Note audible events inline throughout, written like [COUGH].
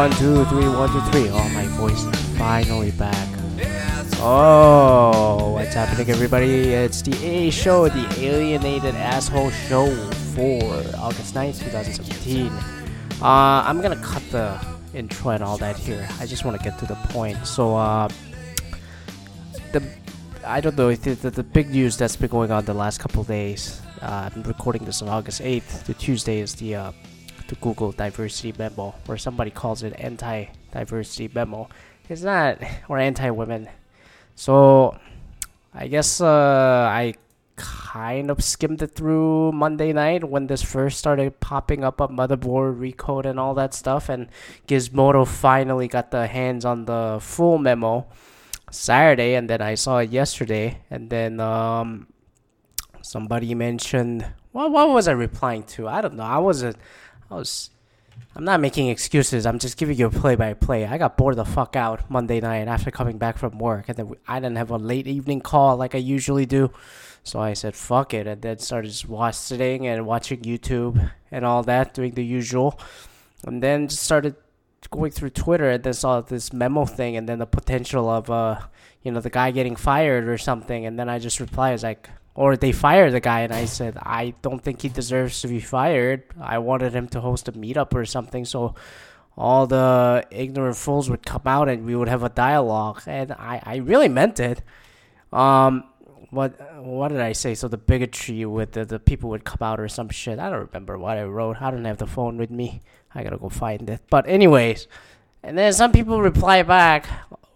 One, two, three, one, two, three. Oh, my voice is finally back. Oh, what's happening, everybody? It's the A Show, the Alienated Asshole Show for August 9th, 2017. Uh, I'm gonna cut the intro and all that here. I just want to get to the point. So, uh, the I don't know the, the, the big news that's been going on the last couple days. Uh, I'm recording this on August 8th. The Tuesday is the the Google diversity memo, or somebody calls it anti-diversity memo. It's not or anti-women. So I guess uh, I kind of skimmed it through Monday night when this first started popping up on motherboard recode and all that stuff, and Gizmodo finally got the hands on the full memo Saturday, and then I saw it yesterday, and then um, somebody mentioned what what was I replying to? I don't know. I wasn't. I was. I'm not making excuses. I'm just giving you a play by play. I got bored the fuck out Monday night after coming back from work, and then I didn't have a late evening call like I usually do. So I said, fuck it, and then started just watch, sitting and watching YouTube and all that, doing the usual. And then just started going through Twitter and then saw this memo thing and then the potential of, uh, you know, the guy getting fired or something. And then I just replied, like, or they fired the guy, and I said, I don't think he deserves to be fired. I wanted him to host a meetup or something, so all the ignorant fools would come out and we would have a dialogue. And I, I really meant it. Um, what what did I say? So the bigotry with the, the people would come out or some shit. I don't remember what I wrote. I don't have the phone with me. I gotta go find it. But anyways, and then some people reply back,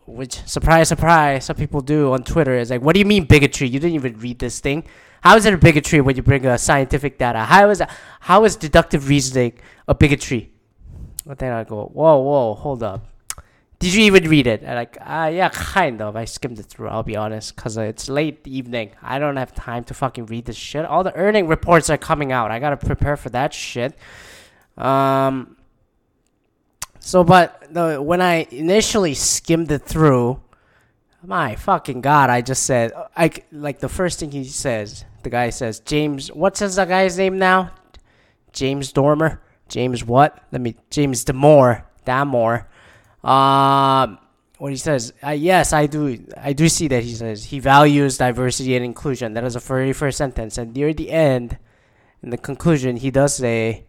which surprise, surprise, some people do on Twitter. Is like, what do you mean bigotry? You didn't even read this thing. How is it a bigotry when you bring a scientific data? How is how is deductive reasoning a bigotry? But then I go, whoa, whoa, hold up. Did you even read it? And like, uh, yeah, kind of. I skimmed it through. I'll be honest, cause it's late evening. I don't have time to fucking read this shit. All the earning reports are coming out. I gotta prepare for that shit. Um, so, but the, when I initially skimmed it through, my fucking god, I just said, I like the first thing he says. The guy says, James, what's his the guy's name now? James Dormer. James what? Let me. James Damore. Damore. Um, what he says. Uh, yes, I do. I do see that he says he values diversity and inclusion. That is the very first sentence, and near the end, in the conclusion, he does say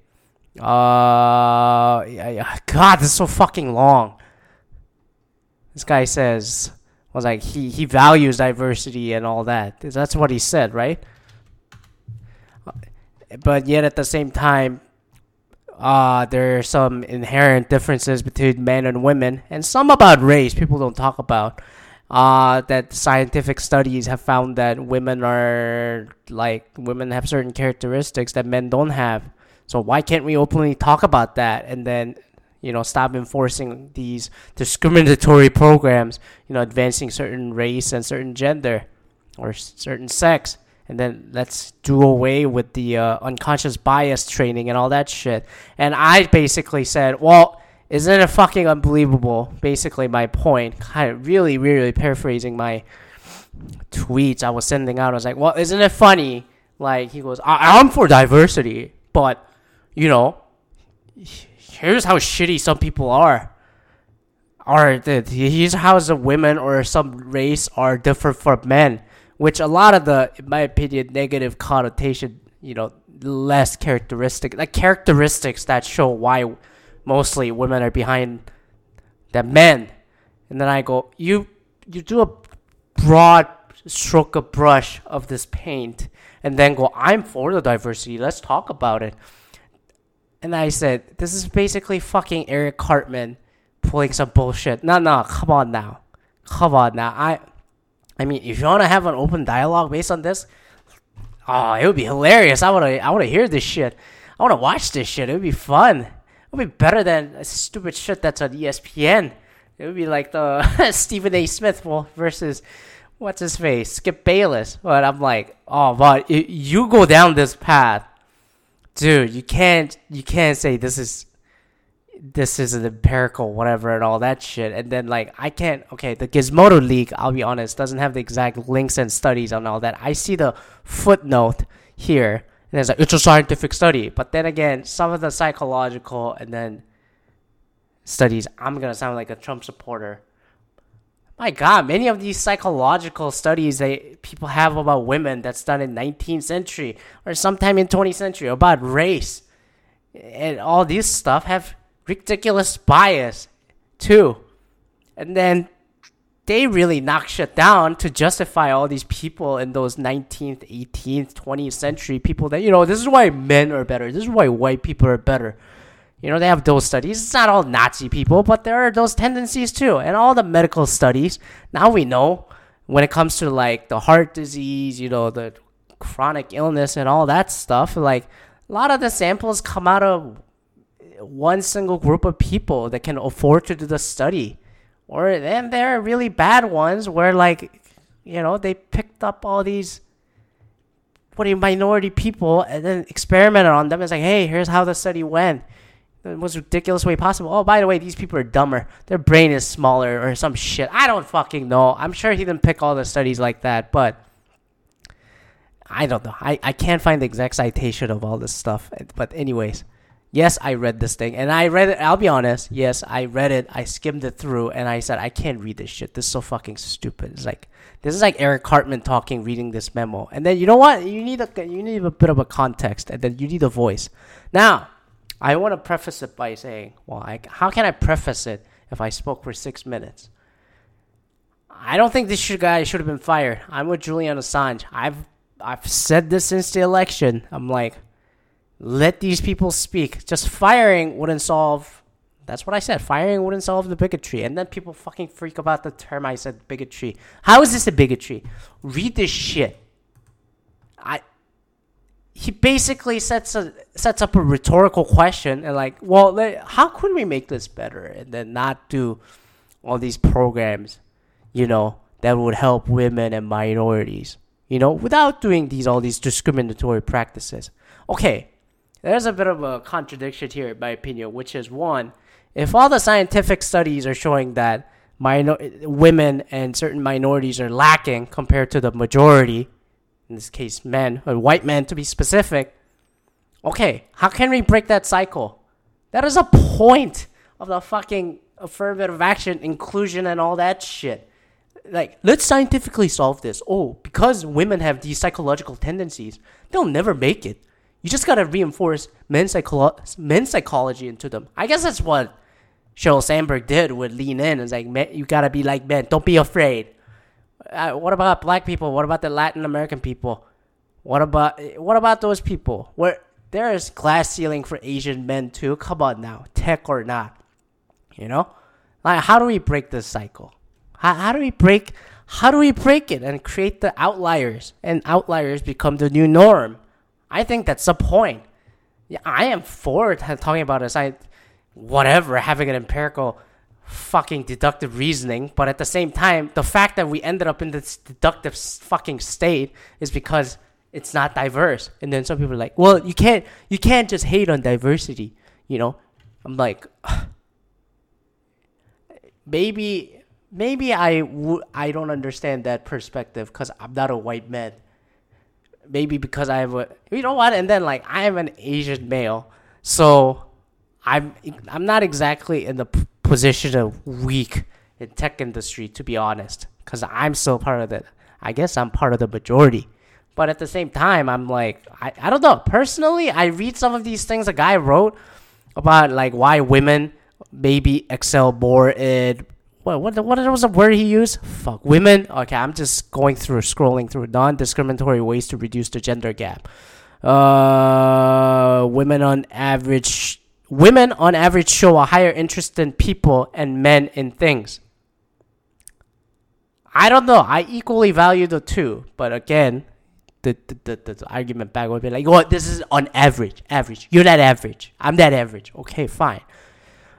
uh, yeah, God, this is so fucking long. This guy says was like he he values diversity and all that. That's what he said, right? But yet at the same time, uh, there are some inherent differences between men and women, and some about race people don't talk about. Uh, that scientific studies have found that women are like women have certain characteristics that men don't have so why can't we openly talk about that and then you know stop enforcing these discriminatory programs, you know, advancing certain race and certain gender or certain sex and then let's do away with the uh, unconscious bias training and all that shit. And I basically said, well, isn't it fucking unbelievable? Basically, my point, kind of really, really paraphrasing my tweets I was sending out. I was like, well, isn't it funny? Like, he goes, I- I'm for diversity, but you know, here's how shitty some people are. Or here's how the women or some race are different from men, which a lot of the, in my opinion, negative connotation, you know, less characteristic, like characteristics that show why mostly women are behind the men. And then I go, you, you do a broad stroke of brush of this paint, and then go, I'm for the diversity. Let's talk about it. And I said, this is basically fucking Eric Cartman pulling some bullshit. No, no, come on now. Come on now. I I mean, if you want to have an open dialogue based on this, oh, it would be hilarious. I want to I want to hear this shit. I want to watch this shit. It would be fun. It would be better than stupid shit that's on ESPN. It would be like the [LAUGHS] Stephen A. Smith versus what's his face, Skip Bayless. But I'm like, oh, but you go down this path dude, you can't you can't say this is this is an empirical whatever and all that shit. And then like I can't okay, the Gizmodo leak, I'll be honest, doesn't have the exact links and studies on all that. I see the footnote here and it's like it's a scientific study. But then again, some of the psychological and then studies. I'm gonna sound like a Trump supporter. My God, many of these psychological studies that people have about women that's done in 19th century or sometime in 20th century about race and all this stuff have ridiculous bias too. And then they really knock shit down to justify all these people in those 19th, 18th, 20th century people that, you know, this is why men are better. This is why white people are better. You know, they have those studies. It's not all Nazi people, but there are those tendencies too. And all the medical studies, now we know when it comes to like the heart disease, you know, the chronic illness and all that stuff, like a lot of the samples come out of one single group of people that can afford to do the study or then there are really bad ones where like you know they picked up all these what minority people and then experimented on them. It's like, hey, here's how the study went. The most ridiculous way possible. Oh, by the way, these people are dumber. Their brain is smaller or some shit. I don't fucking know. I'm sure he didn't pick all the studies like that, but I don't know. I, I can't find the exact citation of all this stuff. But anyways, yes, I read this thing, and I read it. I'll be honest. Yes, I read it. I skimmed it through, and I said, I can't read this shit. This is so fucking stupid. It's like this is like Eric Cartman talking, reading this memo, and then you know what? You need a you need a bit of a context, and then you need a voice. Now, I want to preface it by saying, well, I, how can I preface it if I spoke for six minutes? I don't think this guy should have been fired. I'm with Julian Assange. I've I've said this since the election. I'm like, let these people speak. Just firing wouldn't solve. That's what I said. Firing wouldn't solve the bigotry. And then people fucking freak about the term I said bigotry. How is this a bigotry? Read this shit. I. He basically sets a sets up a rhetorical question and like, well, how could we make this better and then not do all these programs, you know, that would help women and minorities, you know, without doing these all these discriminatory practices. Okay, there's a bit of a contradiction here, in my opinion, which is one, if all the scientific studies are showing that minor- women and certain minorities are lacking compared to the majority, in this case, men, or white men to be specific, okay, how can we break that cycle? That is a point of the fucking affirmative action, inclusion, and all that shit. Like, let's scientifically solve this. Oh, because women have these psychological tendencies, they'll never make it. You just gotta reinforce men's, psycholo- men's psychology into them. I guess that's what Sheryl Sandberg did with Lean In. It's like, man, you gotta be like men. Don't be afraid. Uh, what about black people? What about the Latin American people? What about what about those people? Where there is glass ceiling for Asian men too. Come on now, tech or not, you know, like how do we break this cycle? How, how do we break? How do we break it and create the outliers and outliers become the new norm? I think that's the point. Yeah, I am for talking about a science, whatever, having an empirical fucking deductive reasoning, but at the same time, the fact that we ended up in this deductive fucking state is because it's not diverse. And then some people are like, "Well, you can't you can't just hate on diversity," you know? I'm like [SIGHS] maybe maybe I w- I don't understand that perspective cuz I'm not a white man maybe because I have a you know what and then like I am an Asian male so I'm I'm not exactly in the p- position of weak in tech industry to be honest because I'm still part of the I guess I'm part of the majority but at the same time I'm like I, I don't know personally I read some of these things a guy wrote about like why women maybe excel more in what what what was the word he used? Fuck women. Okay, I'm just going through scrolling through non-discriminatory ways to reduce the gender gap. Uh, women on average women on average show a higher interest in people and men in things. I don't know. I equally value the two, but again, the the, the, the argument back would be like, "Well, this is on average. Average. You're that average. I'm that average. Okay, fine."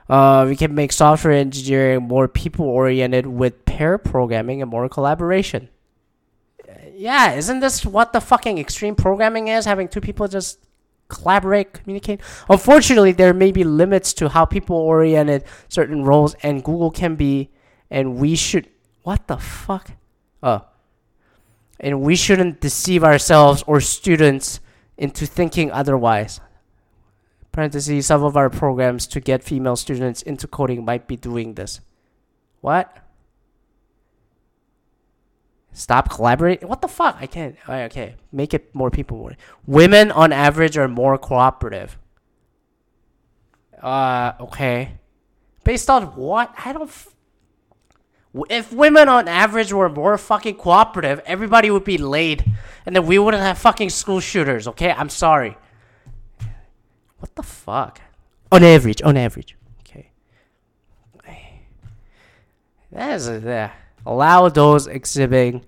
Uh, we can make software engineering more people oriented with pair programming and more collaboration. Yeah, isn't this what the fucking extreme programming is? Having two people just collaborate, communicate. Unfortunately, there may be limits to how people oriented certain roles, and Google can be, and we should. What the fuck? Oh. And we shouldn't deceive ourselves or students into thinking otherwise Parentheses, some of our programs to get female students into coding might be doing this. What? Stop collaborating? What the fuck? I can't. Okay, make it more people. More. Women on average are more cooperative. Uh, okay. Based on what? I don't. F- if women on average were more fucking cooperative, everybody would be laid, and then we wouldn't have fucking school shooters. Okay, I'm sorry. What the fuck? On average, on average. Okay. That is a, uh, allow those exhibiting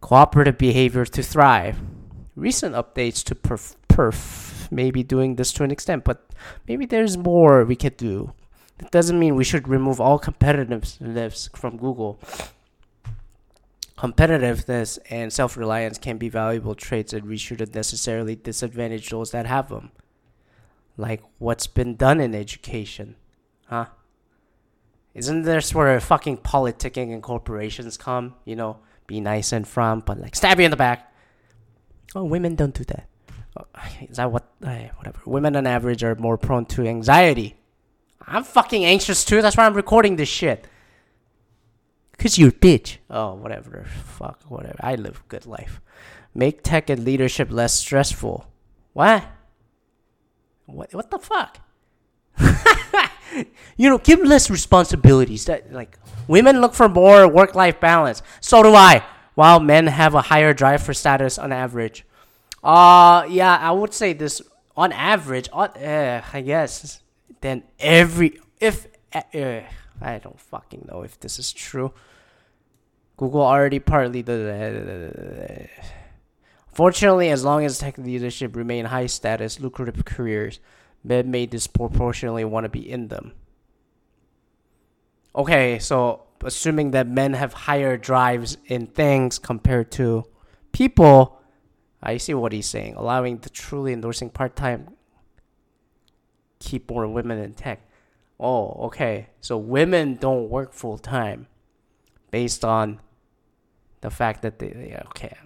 cooperative behavior to thrive. Recent updates to perf, perf maybe doing this to an extent, but maybe there's more we could do. That doesn't mean we should remove all competitiveness from Google. Competitiveness and self reliance can be valuable traits, and we shouldn't necessarily disadvantage those that have them. Like what's been done in education, huh? Isn't this where fucking politicking and corporations come? You know, be nice and front, but like stab you in the back. Oh, women don't do that. Oh, is that what? Uh, whatever. Women on average are more prone to anxiety I'm fucking anxious too. That's why I'm recording this shit. Cause you're a bitch. Oh, whatever. Fuck, whatever. I live a good life. Make tech and leadership less stressful. What? What? What the fuck? [LAUGHS] you know, give less responsibilities. That like women look for more work-life balance. So do I. While men have a higher drive for status on average. Uh yeah, I would say this on average. On, uh, I guess then every if uh, I don't fucking know if this is true. Google already partly the. Fortunately, as long as tech leadership remain high status, lucrative careers, men may disproportionately want to be in them. Okay, so assuming that men have higher drives in things compared to people, I see what he's saying. Allowing the truly endorsing part time keep more women in tech. Oh, okay. So women don't work full time based on the fact that they, okay.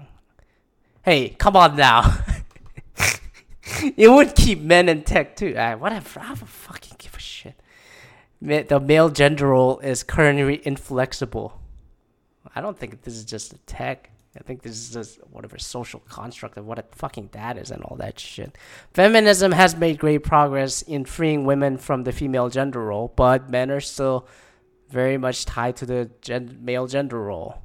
Hey, come on now. [LAUGHS] it would keep men in tech too. I, whatever. I don't fucking give a shit. The male gender role is currently inflexible. I don't think this is just a tech. I think this is just whatever social construct of what a fucking dad is and all that shit. Feminism has made great progress in freeing women from the female gender role, but men are still very much tied to the gen- male gender role.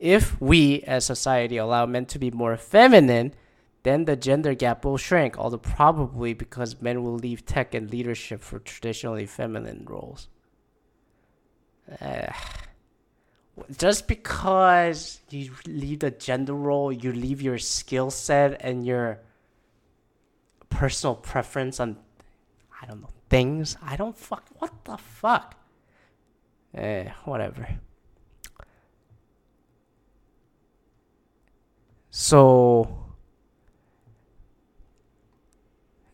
If we as society allow men to be more feminine, then the gender gap will shrink, although probably because men will leave tech and leadership for traditionally feminine roles. Uh, just because you leave the gender role, you leave your skill set and your personal preference on, I don't know, things. I don't fuck. What the fuck? Eh, whatever. So,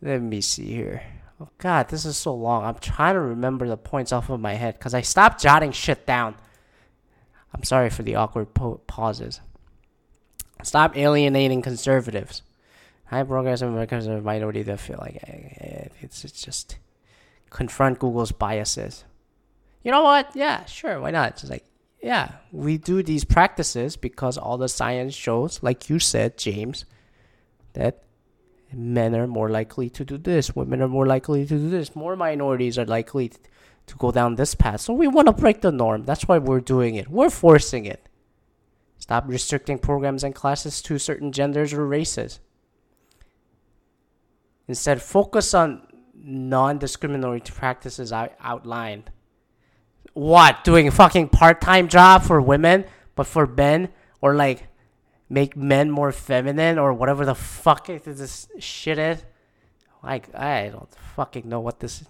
let me see here. Oh god, this is so long. I'm trying to remember the points off of my head because I stopped jotting shit down. I'm sorry for the awkward po- pauses. Stop alienating conservatives. High progressive Americans are a minority that feel like eh, it's, it's just confront Google's biases. You know what? Yeah, sure. Why not? It's like, yeah, we do these practices because all the science shows, like you said, James, that men are more likely to do this, women are more likely to do this, more minorities are likely to go down this path. So we want to break the norm. That's why we're doing it. We're forcing it. Stop restricting programs and classes to certain genders or races. Instead, focus on non discriminatory practices I outlined. What? Doing a fucking part time job for women, but for men? Or like make men more feminine or whatever the fuck this shit is? Like, I don't fucking know what this is.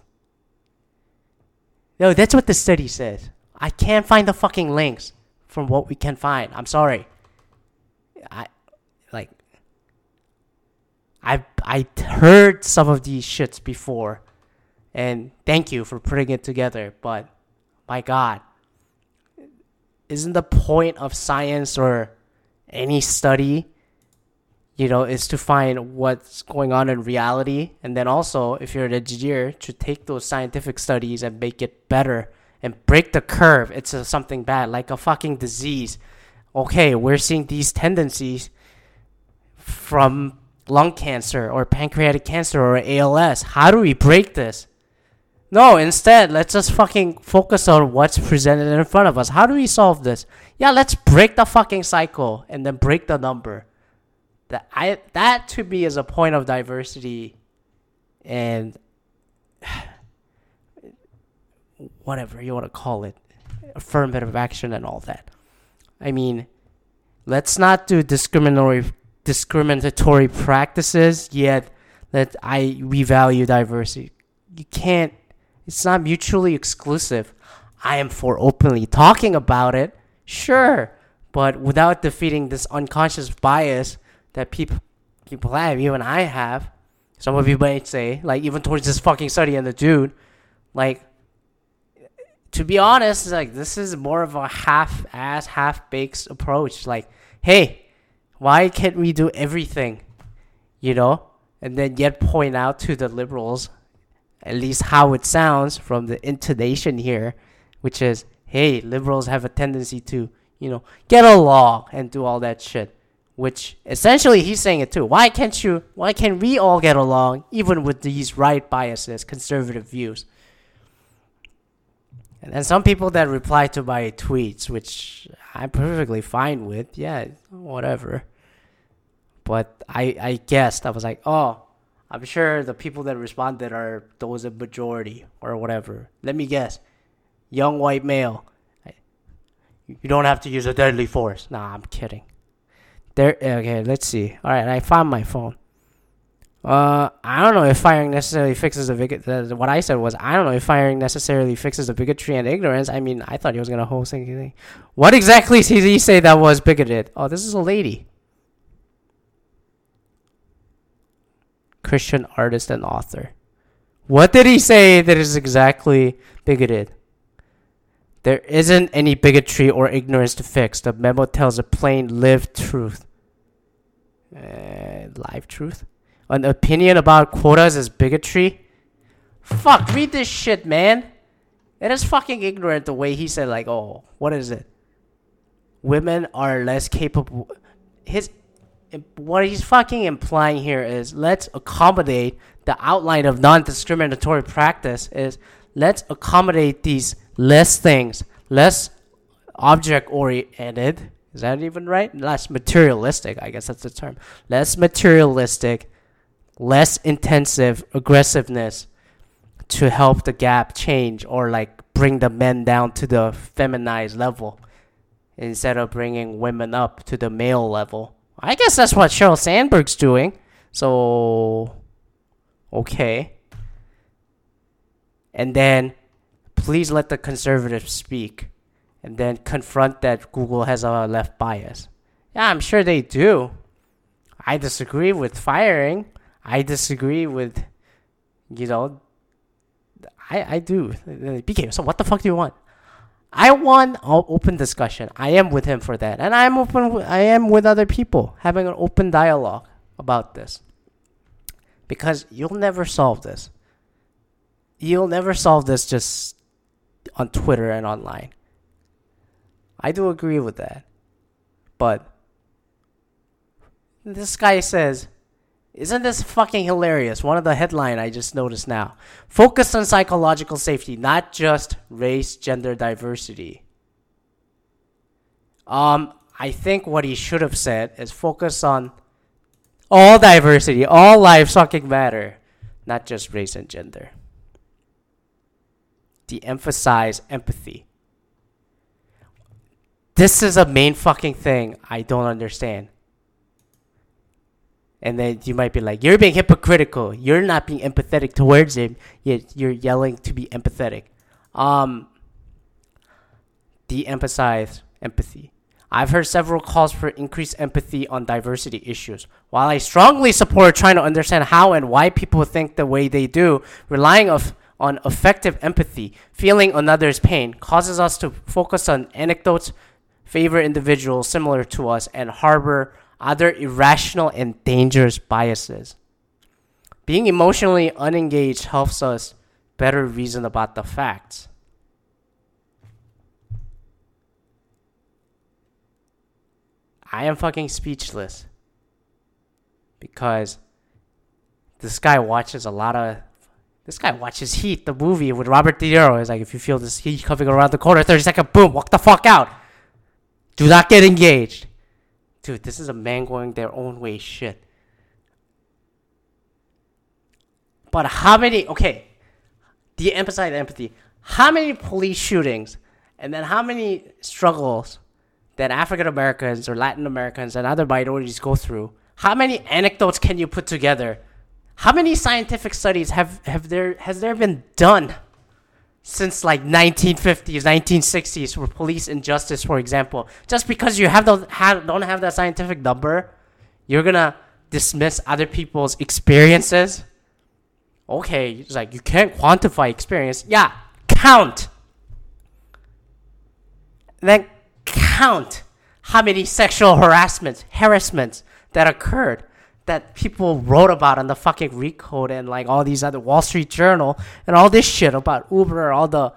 No, that's what the study says. I can't find the fucking links from what we can find. I'm sorry. I like I I heard some of these shits before and thank you for putting it together, but my god. Isn't the point of science or any study you know, is to find what's going on in reality. And then also, if you're an engineer, to take those scientific studies and make it better and break the curve. It's a, something bad, like a fucking disease. Okay, we're seeing these tendencies from lung cancer or pancreatic cancer or ALS. How do we break this? No, instead, let's just fucking focus on what's presented in front of us. How do we solve this? Yeah, let's break the fucking cycle and then break the number. That I that to me is a point of diversity and [SIGHS] whatever you want to call it, affirmative action and all that. I mean, let's not do discriminatory discriminatory practices yet that I we value diversity. You can't it's not mutually exclusive. I am for openly talking about it, sure, but without defeating this unconscious bias that people people have, even I have. Some of you might say, like even towards this fucking study and the dude, like to be honest, like this is more of a half-ass, half-baked approach. Like, hey, why can't we do everything, you know, and then yet point out to the liberals, at least how it sounds from the intonation here, which is, hey, liberals have a tendency to, you know, get along and do all that shit. Which essentially he's saying it too. Why can't you? Why can't we all get along even with these right biases, conservative views? And then some people that reply to my tweets, which I'm perfectly fine with, yeah, whatever. But I, I guessed, I was like, oh, I'm sure the people that responded are those a majority or whatever. Let me guess. Young white male. You don't have to use a deadly force. Nah, I'm kidding. There. Okay, let's see. All right, I found my phone. Uh, I don't know if firing necessarily fixes the bigotry. What I said was, I don't know if firing necessarily fixes the bigotry and ignorance. I mean, I thought he was gonna whole thing. What exactly did he say that was bigoted? Oh, this is a lady. Christian artist and author. What did he say that is exactly bigoted? There isn't any bigotry or ignorance to fix. The memo tells a plain, lived truth. Uh, live truth? an opinion about quotas is bigotry? Fuck, read this shit, man. It is fucking ignorant the way he said, like, oh, what is it? Women are less capable. His, what he's fucking implying here is let's accommodate the outline of non-discriminatory practice is let's accommodate these less things, less object oriented. Is that even right? Less materialistic, I guess that's the term. Less materialistic less intensive aggressiveness to help the gap change or like bring the men down to the feminized level instead of bringing women up to the male level. I guess that's what Sheryl Sandberg's doing. So, okay. And then, please let the conservatives speak. And then confront that Google has a left bias. Yeah, I'm sure they do. I disagree with firing. I disagree with, you know, I I do. BK, so what the fuck do you want? I want open discussion. I am with him for that, and I am open. I am with other people having an open dialogue about this. Because you'll never solve this. You'll never solve this just on Twitter and online. I do agree with that, but this guy says isn't this fucking hilarious? One of the headline I just noticed now. Focus on psychological safety, not just race, gender diversity. Um, I think what he should have said is focus on all diversity, all lives fucking matter, not just race and gender. De-emphasize empathy. This is a main fucking thing I don't understand and then you might be like, "You're being hypocritical. You're not being empathetic towards him. Yet you're yelling to be empathetic." Um, de-emphasize empathy. I've heard several calls for increased empathy on diversity issues. While I strongly support trying to understand how and why people think the way they do, relying of, on effective empathy, feeling another's pain, causes us to focus on anecdotes, favor individuals similar to us, and harbor other irrational and dangerous biases. Being emotionally unengaged helps us better reason about the facts. I am fucking speechless because this guy watches a lot of. This guy watches Heat, the movie with Robert De Niro. He's like, if you feel this heat coming around the corner, 30 second, boom, walk the fuck out. Do not get engaged. Dude, this is a man going their own way shit. But how many, okay, de-emphasize empathy. How many police shootings and then how many struggles that African Americans or Latin Americans and other minorities go through? How many anecdotes can you put together? How many scientific studies have, have there has there been done since like 1950s, 1960s for police injustice, for example? Just because you have those have, don't have that scientific number, you're gonna dismiss other people's experiences okay, it's like you can't quantify experience. Yeah, count. Then count how many sexual harassments, harassments that occurred that people wrote about on the fucking Recode and like all these other Wall Street Journal and all this shit about Uber, all the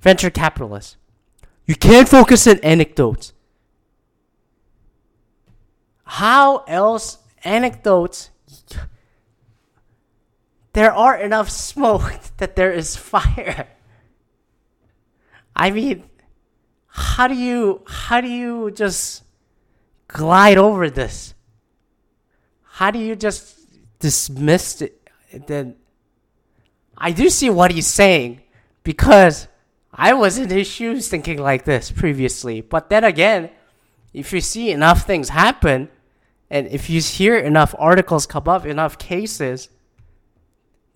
venture capitalists. You can't focus on anecdotes. How else anecdotes there are enough smoke [LAUGHS] that there is fire. I mean, how do you how do you just glide over this? How do you just dismiss it? Then I do see what he's saying because I was in his shoes thinking like this previously. But then again, if you see enough things happen, and if you hear enough articles come up, enough cases,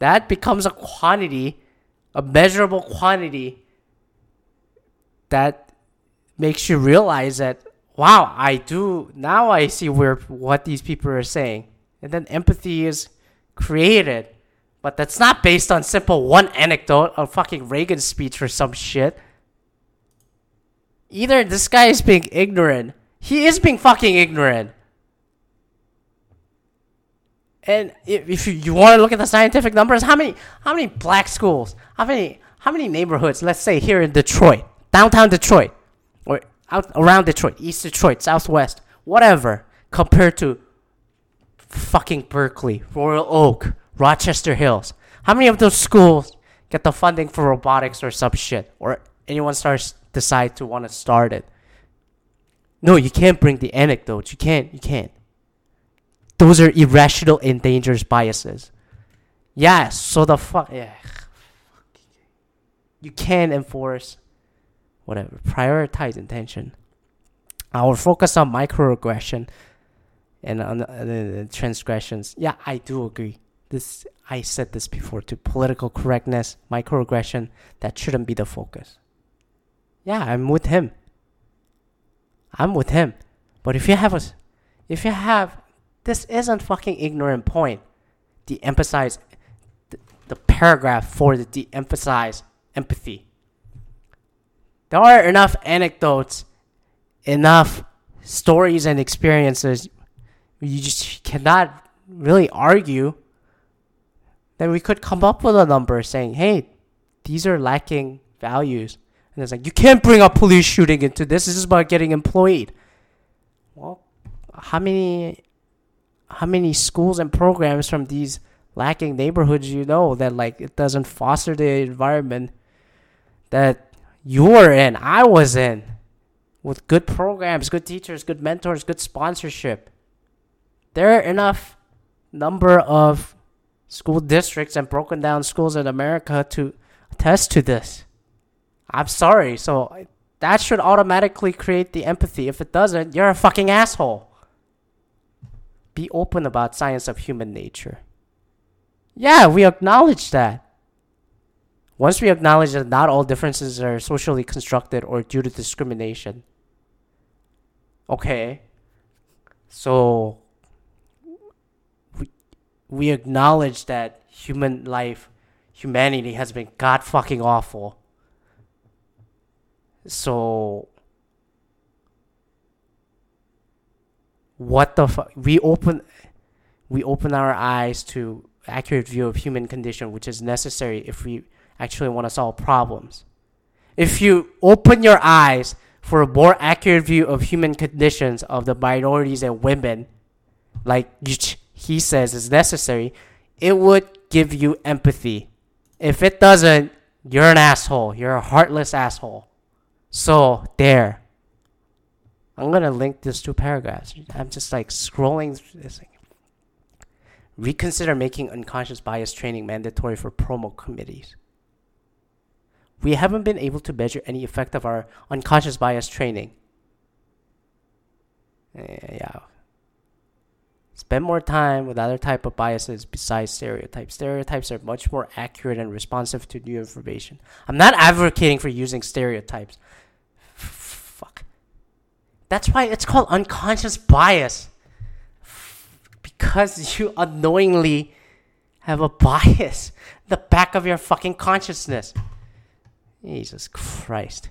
that becomes a quantity, a measurable quantity that makes you realize that wow, I do now I see where what these people are saying. And then empathy is created. But that's not based on simple one anecdote of fucking Reagan's speech or some shit. Either this guy is being ignorant. He is being fucking ignorant. And if you, you want to look at the scientific numbers, how many how many black schools, how many how many neighborhoods, let's say here in Detroit, downtown Detroit, out around Detroit, East Detroit, Southwest, whatever, compared to fucking Berkley, Royal Oak, Rochester Hills. How many of those schools get the funding for robotics or some shit, or anyone starts decide to want to start it? No, you can't bring the anecdotes. You can't. You can't. Those are irrational and dangerous biases. Yeah, so the fuck yeah. You can enforce whatever. Prioritize intention. I will focus on microaggression and on the, the transgressions. Yeah, I do agree. This I said this before to political correctness, microaggression, that shouldn't be the focus. Yeah, I'm with him. I'm with him. But if you have a if you have this isn't fucking ignorant point. De-emphasize the, the paragraph for the de-emphasize empathy. There are enough anecdotes, enough stories and experiences. You just cannot really argue that we could come up with a number saying, hey, these are lacking values. And it's like, you can't bring a police shooting into this. This is about getting employed. Well, how many how many schools and programs from these lacking neighborhoods you know that like it doesn't foster the environment that you're in, I was in, with good programs, good teachers, good mentors, good sponsorship. There are enough number of school districts and broken down schools in America to attest to this. I'm sorry. So that should automatically create the empathy. If it doesn't, you're a fucking asshole be open about science of human nature. Yeah, we acknowledge that. Once we acknowledge that not all differences are socially constructed or due to discrimination. Okay. So we we acknowledge that human life, humanity has been god fucking awful. So what the fuck? We open, we open our eyes to accurate view of human condition, which is necessary if we actually want to solve problems. If you open your eyes for a more accurate view of human conditions of the minorities and women, like he says is necessary, it would give you empathy. If it doesn't, you're an asshole. You're a heartless asshole. So, there. I'm gonna link these two paragraphs. I'm just like scrolling this. Thing. Reconsider making unconscious bias training mandatory for promo committees. We haven't been able to measure any effect of our unconscious bias training. Eh, yeah. Spend more time with other type of biases besides stereotypes. Stereotypes are much more accurate and responsive to new information. I'm not advocating for using stereotypes. Fuck. That's why it's called unconscious bias. Because you unknowingly have a bias the back of your fucking consciousness. Jesus Christ.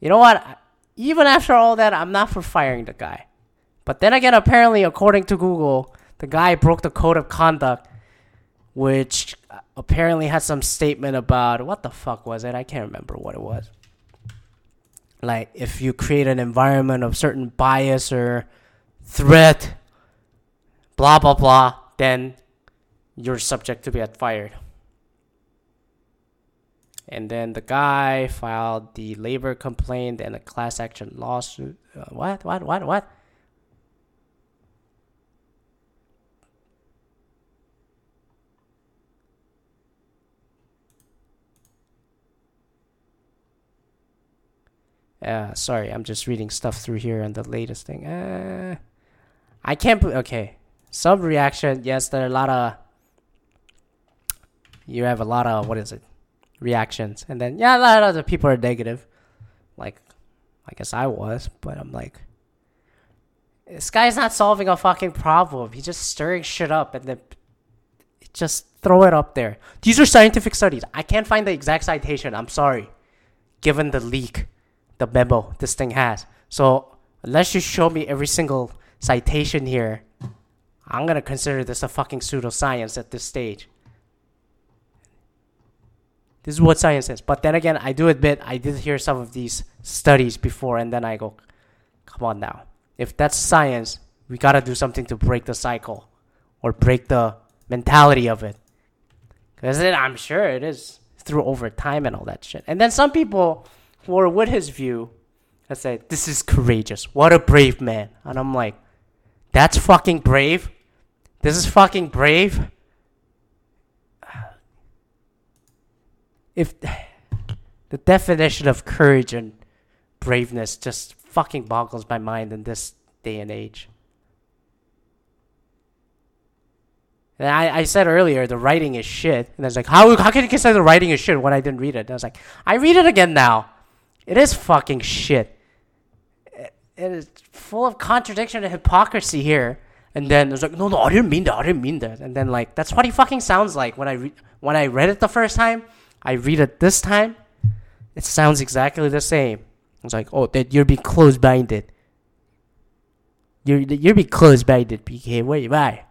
You know what? Even after all that, I'm not for firing the guy. But then again, apparently, according to Google, the guy broke the code of conduct, which uh, apparently had some statement about what the fuck was it? I can't remember what it was. Like, if you create an environment of certain bias or threat, blah, blah, blah, then you're subject to be fired. And then the guy filed the labor complaint and a class action lawsuit. Uh, what? What? What? What? Uh, sorry, I'm just reading stuff through here and the latest thing. Uh, I can't. Okay, some reaction. Yes, there are a lot of. You have a lot of what is it? Reactions, and then yeah, a lot of the people are negative. Like, I guess I was, but I'm like, this guy's not solving a fucking problem. He's just stirring shit up, and then just throw it up there. These are scientific studies. I can't find the exact citation. I'm sorry, given the leak the memo this thing has. So unless you show me every single citation here, I'm gonna consider this a fucking pseudoscience at this stage. This is what science says. But then again, I do admit I did hear some of these studies before, and then I go, come on now. If that's science, we gotta do something to break the cycle or break the mentality of it. Because I'm sure it is through over time and all that shit. And then some people or with his view, I say, This is courageous. What a brave man. And I'm like, That's fucking brave? This is fucking brave? If [SIGHS] the definition of courage and braveness just fucking boggles my mind in this day and age. And I, I said earlier the writing is shit. And I was like, how, how can you say the writing is shit when I didn't read it? And I was like, I read it again now. It is fucking shit. It, It is full of contradiction and hypocrisy here. And then it's like, no, no, I didn't mean that. I didn't mean that. And then like, that's what he fucking sounds like when I re- when I read it the first time. I read it this time. It sounds exactly the same. It's like, oh, that you're being closed-minded. You're you're being closed-minded, PK. Wait, why?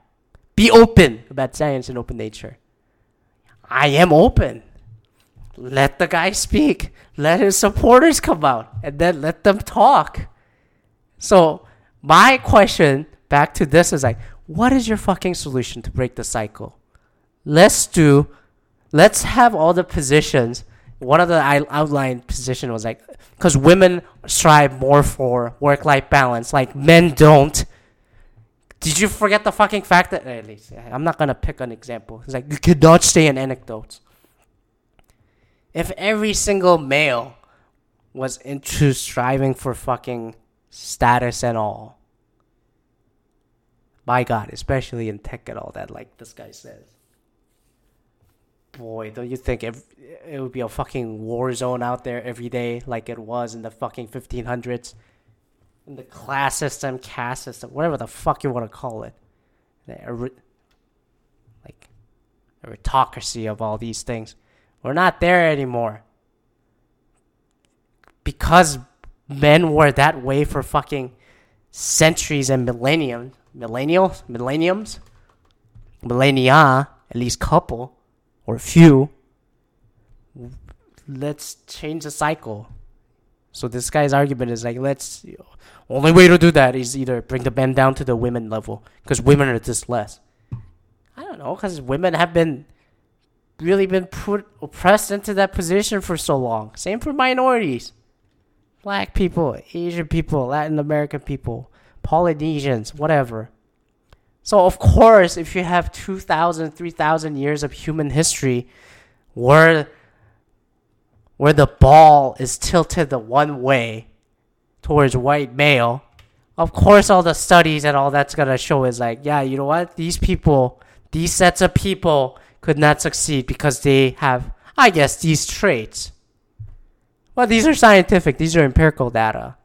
Be open about science and open nature. I am open let the guy speak. Let his supporters come out and then let them talk. So, my question back to this is like, what is your fucking solution to break the cycle? Let's do, let's have all the positions. One of the outlined position was like, because women strive more for work life balance, like men don't. Did you forget the fucking fact that, at least, I'm not gonna pick an example. It's like, you cannot stay in anecdotes if every single male was into striving for fucking status and all, my God, especially in tech and all that, like this guy says. Boy, don't you think it, it would be a fucking war zone out there every day like it was in the fucking 1500s? In the class system, caste system, whatever the fuck you want to call it. like, a autocracy of all these things. We're not there anymore. Because men were that way for fucking centuries and millennium, millennials, millenniums, millennia, at least couple or few. Let's change the cycle. So this guy's argument is like, let's only way to do that is either bring the men down to the women level because women are just less. I don't know because women have been really been put oppressed into that position for so long. Same for minorities, black people, Asian people, Latin American people, Polynesians, whatever. So of course, if you have 2,000, 3,000 years of human history, where where the ball is tilted the one way towards white male, of course all the studies and all that's gonna show is like, yeah, you know what? These people, these sets of people could not succeed because they have, I guess, these traits. Well, these are scientific, these are empirical data.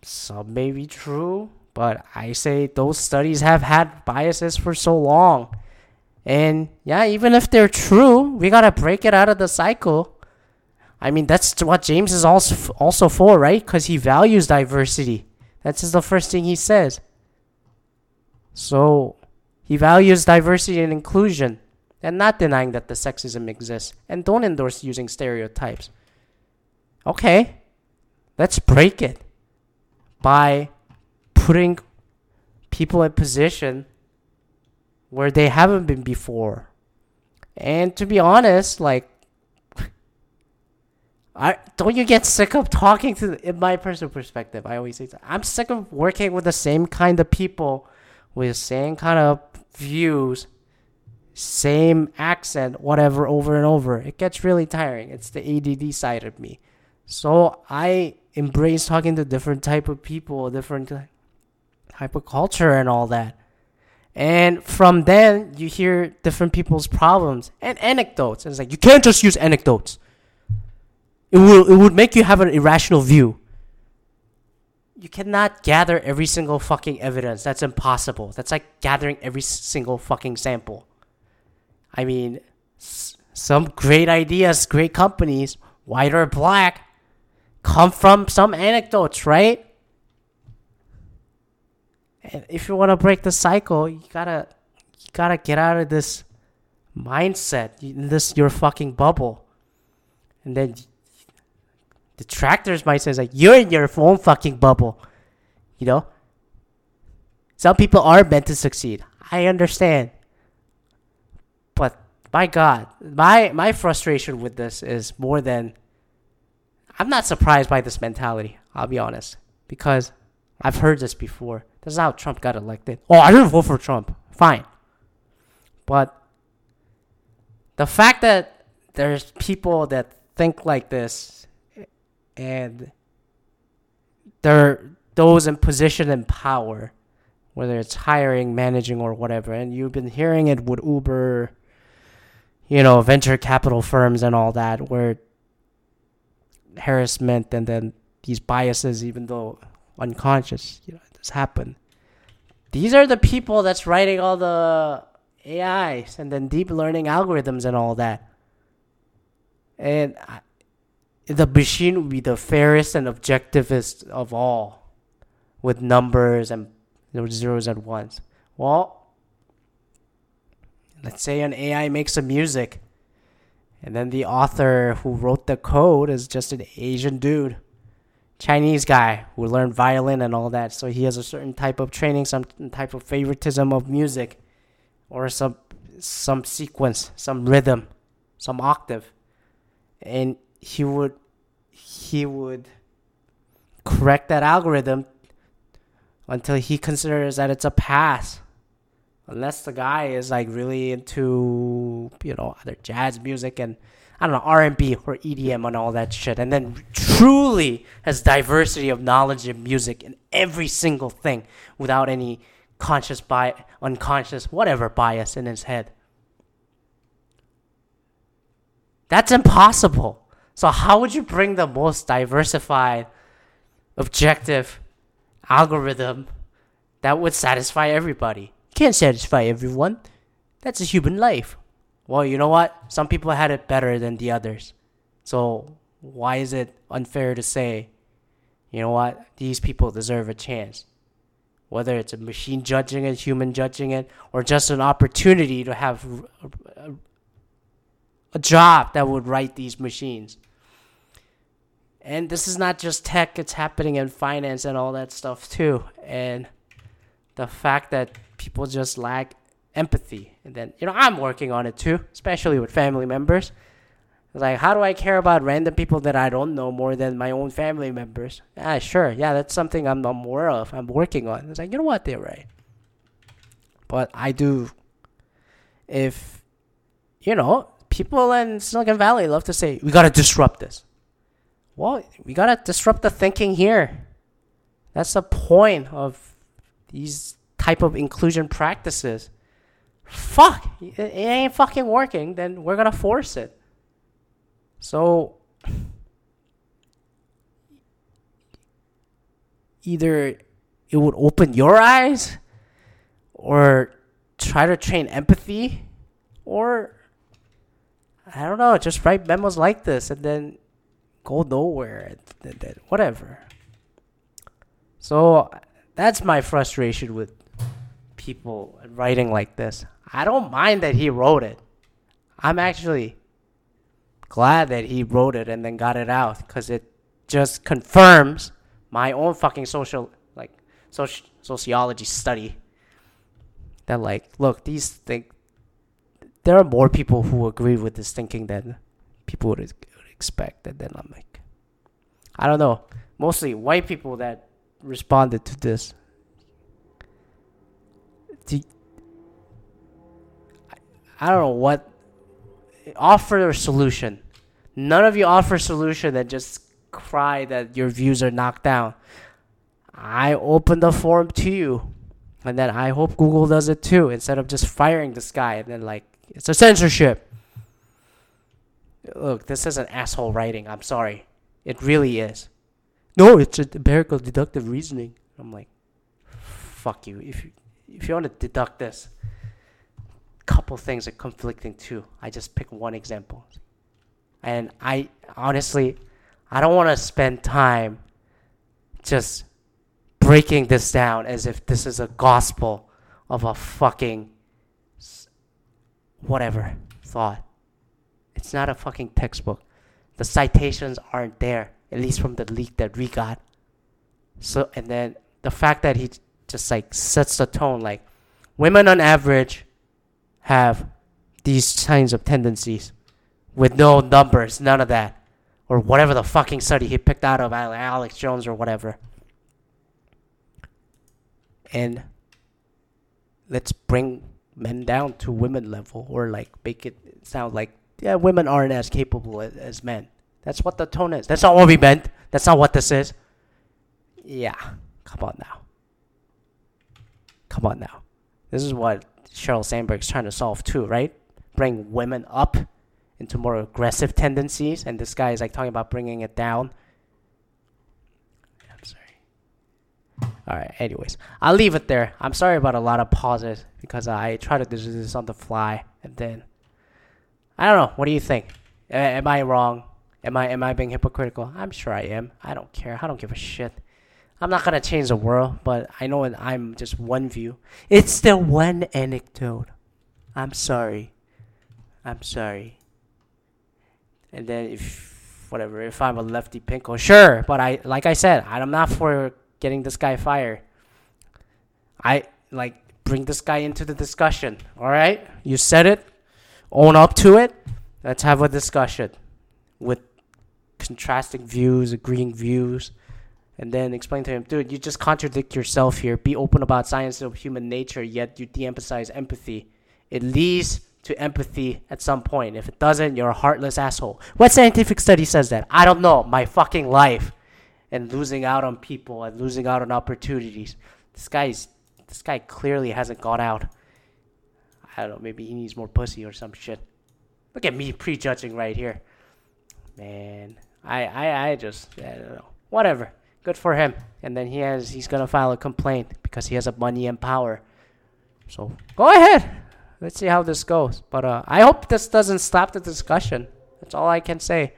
Some may be true, but I say those studies have had biases for so long. And yeah, even if they're true, we gotta break it out of the cycle. I mean, that's what James is also also for, right? Because he values diversity. That's just the first thing he says. So he values diversity and inclusion, and not denying that the sexism exists, and don't endorse using stereotypes. Okay, let's break it by putting people in position where they haven't been before. And to be honest, like I don't you get sick of talking to in my personal perspective. I always say that. I'm sick of working with the same kind of people with the same kind of views, same accent, whatever over and over. It gets really tiring. It's the ADD side of me. So I embrace talking to different type of people, different type of culture and all that. And from then, you hear different people's problems and anecdotes. And it's like, you can't just use anecdotes. It will, it would make you have an irrational view. You cannot gather every single fucking evidence. That's impossible. That's like gathering every single fucking sample. I mean, s- some great ideas, great companies, white or black, come from some anecdotes, right? And if you want to break the cycle, you gotta you gotta get out of this mindset, this your fucking bubble, and then the detractors might say like you're in your own fucking bubble, you know. Some people are meant to succeed. I understand, but my God, my my frustration with this is more than. I'm not surprised by this mentality. I'll be honest, because I've heard this before. This is how Trump got elected. Oh, I didn't vote for Trump. Fine. But the fact that there's people that think like this and they're those in position and power, whether it's hiring, managing, or whatever, and you've been hearing it with Uber, you know, venture capital firms and all that, where harassment and then these biases, even though unconscious, you know, this happened. These are the people that's writing all the AIs and then deep learning algorithms and all that. And the machine would be the fairest and objectivist of all with numbers and zeros and ones. Well, let's say an AI makes some music and then the author who wrote the code is just an Asian dude Chinese guy who learned violin and all that. So he has a certain type of training, some type of favoritism of music, or some some sequence, some rhythm, some octave, and he would he would correct that algorithm until he considers that it's a pass. Unless the guy is like really into you know other jazz music and I don't know, R&B or EDM and all that shit. And then truly has diversity of knowledge and music in every single thing without any conscious bias, unconscious, whatever bias in his head. That's impossible. So how would you bring the most diversified, objective algorithm that would satisfy everybody? can't satisfy everyone. That's a human life well, you know what? Some people had it better than the others. So why is it unfair to say you know what? These people deserve a chance. Whether it's a machine judging it, human judging it, or just an opportunity to have a, a job that would write these machines. And this is not just tech, it's happening in finance and all that stuff too. And the fact that people just lack empathy. And then, you know, I'm working on it too, especially with family members. Like, how do I care about random people that I don't know more than my own family members? Ah, sure. Yeah, that's something I'm, aware of. I'm working on. It's like, you know what? They're right. But I do. If, you know, people in Silicon Valley love to say, we got to disrupt this. Well, we got to disrupt the thinking here. That's the point of these type of inclusion practices. Fuck, it ain't fucking working, then we're to force it. So either it would open your eyes or try to train empathy or I don't know, just write memos like this and then go nowhere and then whatever. So that's my frustration with people writing like this. I don't mind that he wrote it. I'm actually glad that he wrote it and then got it out because it just confirms my own fucking social like soci- sociology study. That like look these things there are more people who agree with this thinking than people would expect and then i'm like. I don't know. Mostly white people that responded to this I don't know what offer a solution. None of you offer a solution that just cry that your views are knocked down. I open the forum to you. And then I hope Google does it too, instead of just firing this guy and then like it's a censorship. Look, this is an asshole writing. I'm sorry. It really is. No, it's a empirical deductive reasoning. I'm like, fuck you. If you, if you want to deduct this, couple things are conflicting too. I just pick one example. And I honestly, I don't want to spend time just breaking this down as if this is a gospel of a fucking whatever thought. It's not a fucking textbook. The citations aren't there, at least from the leak that we got. So, and then the fact that he just like sets the tone like women on average have these kinds of tendencies with no numbers, none of that. Or whatever the fucking study he picked out of Alex Jones or whatever. And let's bring men down to women level or like make it sound like yeah women aren't as capable as, as men. That's what the tone is. That's not what we meant. That's not what this is. Yeah. Come on now. Come on now. This is what Sheryl Sandberg's trying to solve too, right? Bring women up into more aggressive tendencies, and this guy is like talking about bringing it down. I'm sorry. All right. Anyways, I'll leave it there. I'm sorry about a lot of pauses because I try to do this on the fly, and then I don't know. What do you think? am I wrong? Am I am I being hypocritical? I'm sure I am. I don't care. I don't give a shit. I'm not gonna change the world, but I know I'm just one view. It's still one anecdote. I'm sorry. I'm sorry. And then if whatever, if I'm a lefty pinko, sure. But I like I said, I'm not for getting this guy fired. I like bring this guy into the discussion. All right, you said it. Own up to it. Let's have a discussion with contrasting views, agreeing views and then explain to him, dude, you just contradict yourself here. Be open about science of human nature, yet you de-emphasize empathy. It leads to empathy at some point. If it doesn't, you're a heartless asshole. What scientific study says that? I don't know. My fucking life, and losing out on people and losing out on opportunities. This guy's this guy clearly hasn't gone out. I don't know. Maybe he needs more pussy or some shit. Look at me prejudging right here, man. I I I just I don't know. Whatever good for him. And then he has he's gonna file a complaint because he has a money and power. So go ahead. Let's see how this goes. But uh, I hope this doesn't stop the discussion. That's all I can say.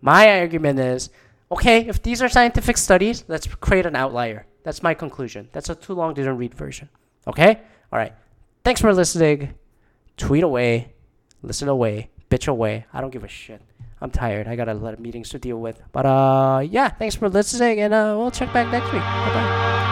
My argument is Okay, if these are scientific studies, let's create an outlier. That's my conclusion. That's a too long didn't read version. Okay? All right. Thanks for listening. Tweet away, listen away, bitch away. I don't give a shit. I'm tired. I got a lot of meetings to deal with. But uh yeah, thanks for listening and uh we'll check back next week. Bye-bye.